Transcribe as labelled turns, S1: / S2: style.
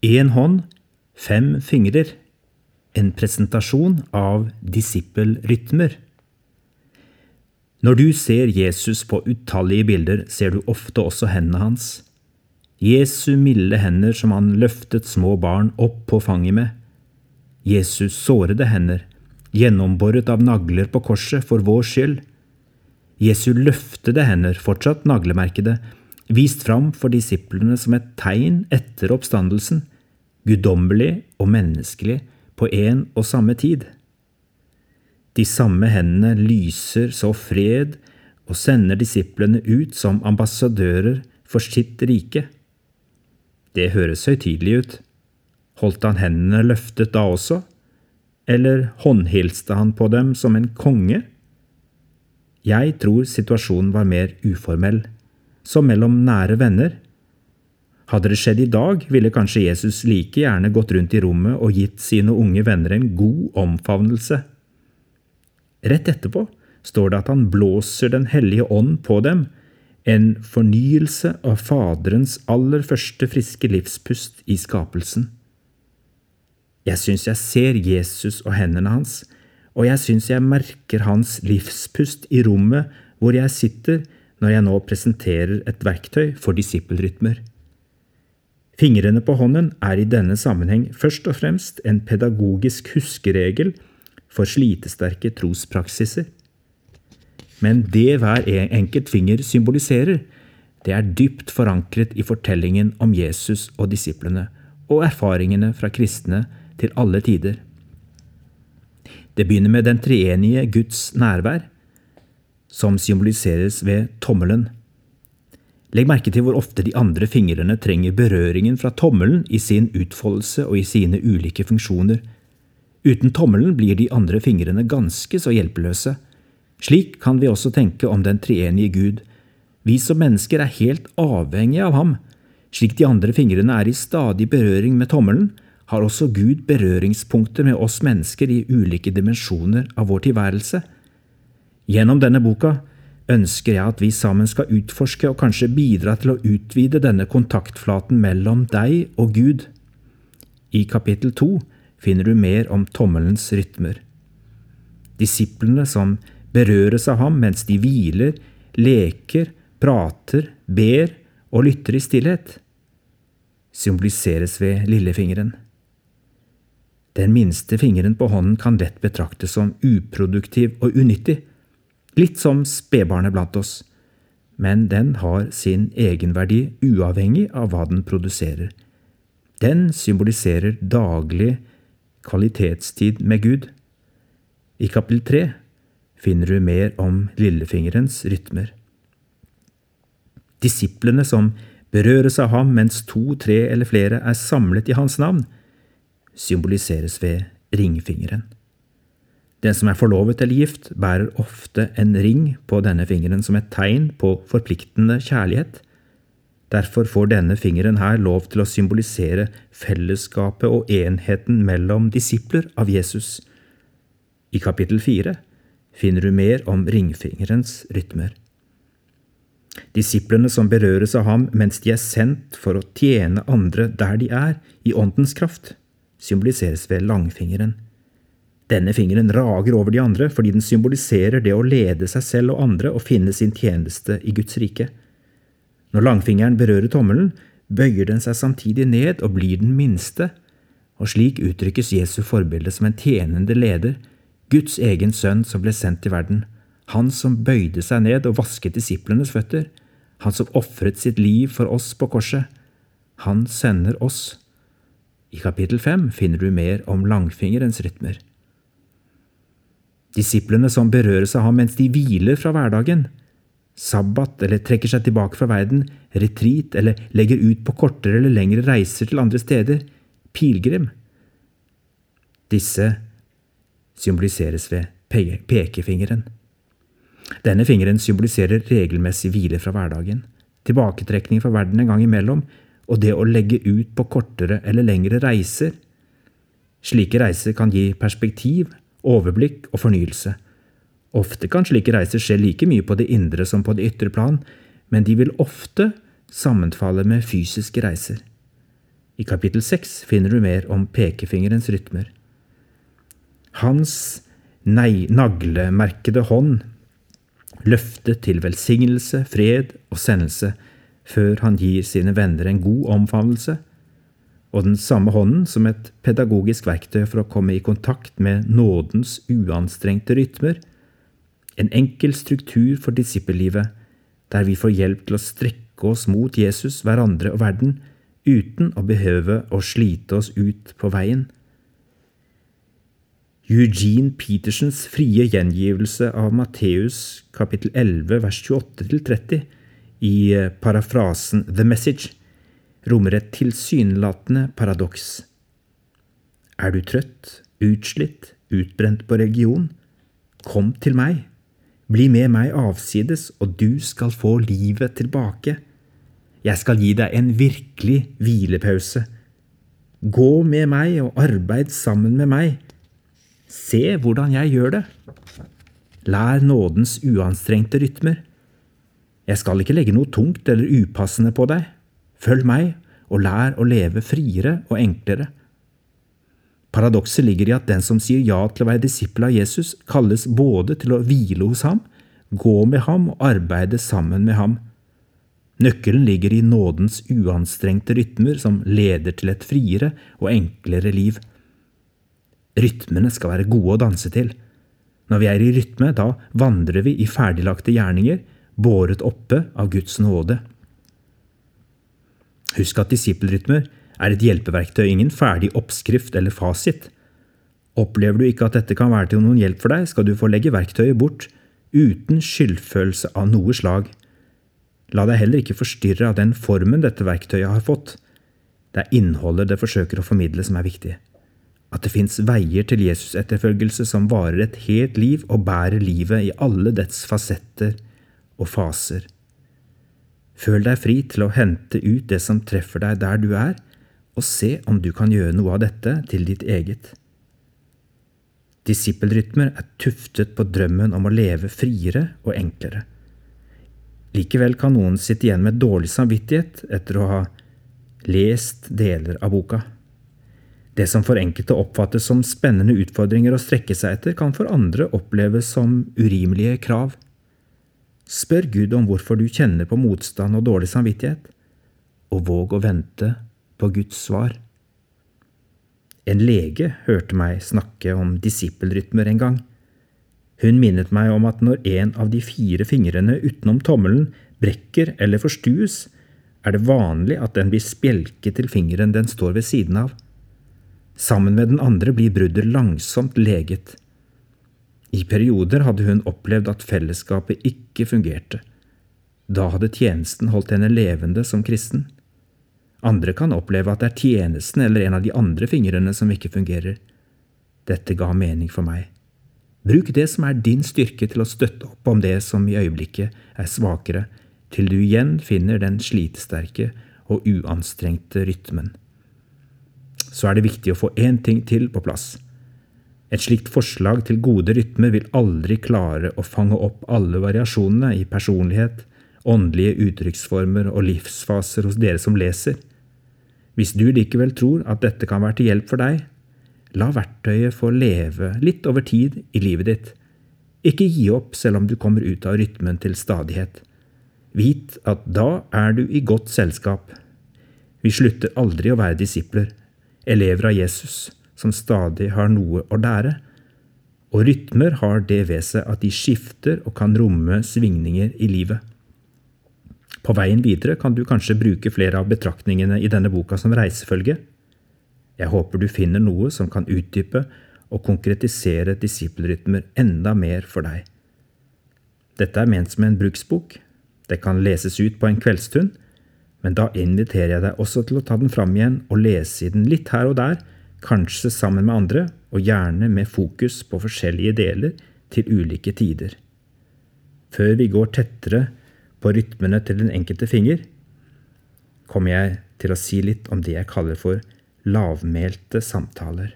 S1: Én hånd, fem fingrer. En presentasjon av disippelrytmer. Når du ser Jesus på utallige bilder, ser du ofte også hendene hans. Jesu milde hender som han løftet små barn opp på fanget med. Jesus sårede hender, gjennomboret av nagler på korset for vår skyld. Jesu løftede hender, fortsatt naglemerkede, vist fram for disiplene som et tegn etter oppstandelsen, guddommelig og menneskelig på en og samme tid. De samme hendene lyser så fred og sender disiplene ut som ambassadører for sitt rike. Det høres høytidelig ut. Holdt han hendene løftet da også, eller håndhilste han på dem som en konge? Jeg tror situasjonen var mer uformell, som mellom nære venner. Hadde det skjedd i dag, ville kanskje Jesus like gjerne gått rundt i rommet og gitt sine unge venner en god omfavnelse. Rett etterpå står det at han blåser Den hellige ånd på dem, en fornyelse av Faderens aller første friske livspust i skapelsen. Jeg syns jeg ser Jesus og hendene hans, og jeg syns jeg merker hans livspust i rommet hvor jeg sitter når jeg nå presenterer et verktøy for disippelrytmer. Fingrene på hånden er i denne sammenheng først og fremst en pedagogisk huskeregel for slitesterke trospraksiser. Men det hver enkelt finger symboliserer, det er dypt forankret i fortellingen om Jesus og disiplene, og erfaringene fra kristne til alle tider. Det begynner med den treenige Guds nærvær, som symboliseres ved tommelen. Legg merke til hvor ofte de andre fingrene trenger berøringen fra tommelen i sin utfoldelse og i sine ulike funksjoner. Uten tommelen blir de andre fingrene ganske så hjelpeløse. Slik kan vi også tenke om den treenige Gud. Vi som mennesker er helt avhengige av ham. Slik de andre fingrene er i stadig berøring med tommelen, har også Gud berøringspunkter med oss mennesker i ulike dimensjoner av vår tilværelse. Gjennom denne boka ønsker jeg at vi sammen skal utforske og kanskje bidra til å utvide denne kontaktflaten mellom deg og Gud. I kapittel to finner du mer om tommelens rytmer. Disiplene som berøres av ham mens de hviler, leker, prater, ber og lytter i stillhet, symboliseres ved lillefingeren. Den minste fingeren på hånden kan lett betraktes som uproduktiv og unyttig, litt som spedbarnet blant oss, men den har sin egenverdi uavhengig av hva den produserer. Den symboliserer daglig kvalitetstid med Gud. I kapittel tre finner du mer om lillefingerens rytmer. Disiplene som berøres av ham mens to, tre eller flere er samlet i hans navn, symboliseres ved ringfingeren. Den som er forlovet eller gift, bærer ofte en ring på denne fingeren som et tegn på forpliktende kjærlighet. Derfor får denne fingeren her lov til å symbolisere fellesskapet og enheten mellom disipler av Jesus. I kapittel fire finner du mer om ringfingerens rytmer. Disiplene som berøres av ham mens de er sendt for å tjene andre der de er, i åndens kraft, symboliseres ved langfingeren. Denne fingeren rager over de andre fordi den symboliserer det å lede seg selv og andre og finne sin tjeneste i Guds rike. Når langfingeren berører tommelen, bøyer den seg samtidig ned og blir den minste, og slik uttrykkes Jesu forbilde som en tjenende leder, Guds egen sønn som ble sendt til verden, han som bøyde seg ned og vasket disiplenes føtter, han som ofret sitt liv for oss på korset. Han sender oss. I kapittel fem finner du mer om langfingerens rytmer. Disiplene som berøres av ham mens de hviler fra hverdagen, sabbat eller trekker seg tilbake fra verden, retreat eller legger ut på kortere eller lengre reiser til andre steder, pilegrim. Disse symboliseres ved pekefingeren. Denne fingeren symboliserer regelmessig hvile fra hverdagen, tilbaketrekning fra verden en gang imellom og det å legge ut på kortere eller lengre reiser. Slike reiser kan gi perspektiv, overblikk og fornyelse. Ofte kan slike reiser skje like mye på det indre som på det ytre plan, men de vil ofte sammenfalle med fysiske reiser. I kapittel seks finner du mer om pekefingerens rytmer. Hans nei, naglemerkede hånd løftet til velsignelse, fred og sendelse før han gir sine venner en god omfavnelse, og den samme hånden som et pedagogisk verktøy for å komme i kontakt med nådens uanstrengte rytmer, en enkel struktur for disippellivet, der vi får hjelp til å strekke oss mot Jesus, hverandre og verden, uten å behøve å slite oss ut på veien. Eugene Petersens frie gjengivelse av Matteus kapittel 11 vers 28-30 i eh, parafrasen The Message rommer et tilsynelatende paradoks. Er du trøtt, utslitt, utbrent på religion? Kom til meg. Bli med meg avsides, og du skal få livet tilbake. Jeg skal gi deg en virkelig hvilepause. Gå med meg og arbeid sammen med meg Se hvordan jeg gjør det. Lær nådens uanstrengte rytmer. Jeg skal ikke legge noe tungt eller upassende på deg. Følg meg, og lær å leve friere og enklere. Paradokset ligger i at den som sier ja til å være disippel av Jesus, kalles både til å hvile hos ham, gå med ham og arbeide sammen med ham. Nøkkelen ligger i nådens uanstrengte rytmer som leder til et friere og enklere liv. Rytmene skal være gode å danse til. Når vi er i rytme, da vandrer vi i ferdiglagte gjerninger, båret oppe av Guds nåde. Husk at disippelrytmer er et hjelpeverktøy, ingen ferdig oppskrift eller fasit. Opplever du ikke at dette kan være til noen hjelp for deg, skal du få legge verktøyet bort, uten skyldfølelse av noe slag. La deg heller ikke forstyrre av den formen dette verktøyet har fått. Det er innholdet det forsøker å formidle som er viktig at det fins veier til Jesus-etterfølgelse som varer et helt liv og bærer livet i alle dets fasetter og faser. Føl deg fri til å hente ut det som treffer deg der du er, og se om du kan gjøre noe av dette til ditt eget. Disippelrytmer er tuftet på drømmen om å leve friere og enklere. Likevel kan noen sitte igjen med dårlig samvittighet etter å ha lest deler av boka. Det som for enkelte oppfattes som spennende utfordringer å strekke seg etter, kan for andre oppleves som urimelige krav. Spør Gud om hvorfor du kjenner på motstand og dårlig samvittighet, og våg å vente på Guds svar. En lege hørte meg snakke om disippelrytmer en gang. Hun minnet meg om at når en av de fire fingrene utenom tommelen brekker eller forstues, er det vanlig at den blir spjelket til fingeren den står ved siden av. Sammen med den andre blir bruddet langsomt leget. I perioder hadde hun opplevd at fellesskapet ikke fungerte. Da hadde tjenesten holdt henne levende som kristen. Andre kan oppleve at det er tjenesten eller en av de andre fingrene som ikke fungerer. Dette ga mening for meg. Bruk det som er din styrke til å støtte opp om det som i øyeblikket er svakere, til du igjen finner den slitesterke og uanstrengte rytmen så er det viktig å få én ting til på plass. Et slikt forslag til gode rytmer vil aldri klare å fange opp alle variasjonene i personlighet, åndelige uttrykksformer og livsfaser hos dere som leser. Hvis du likevel tror at dette kan være til hjelp for deg, la verktøyet få leve litt over tid i livet ditt. Ikke gi opp selv om du kommer ut av rytmen til stadighet. Vit at da er du i godt selskap. Vi slutter aldri å være disipler elever av Jesus som stadig har noe å lære. Og rytmer har det ved seg at de skifter og kan romme svingninger i livet. På veien videre kan du kanskje bruke flere av betraktningene i denne boka som reisefølge. Jeg håper du finner noe som kan utdype og konkretisere disippelrytmer enda mer for deg. Dette er ment som en bruksbok. Det kan leses ut på en kveldsstund, men da inviterer jeg deg også til å ta den fram igjen og lese i den litt her og der, kanskje sammen med andre, og gjerne med fokus på forskjellige deler til ulike tider. Før vi går tettere på rytmene til den enkelte finger, kommer jeg til å si litt om det jeg kaller for lavmælte samtaler.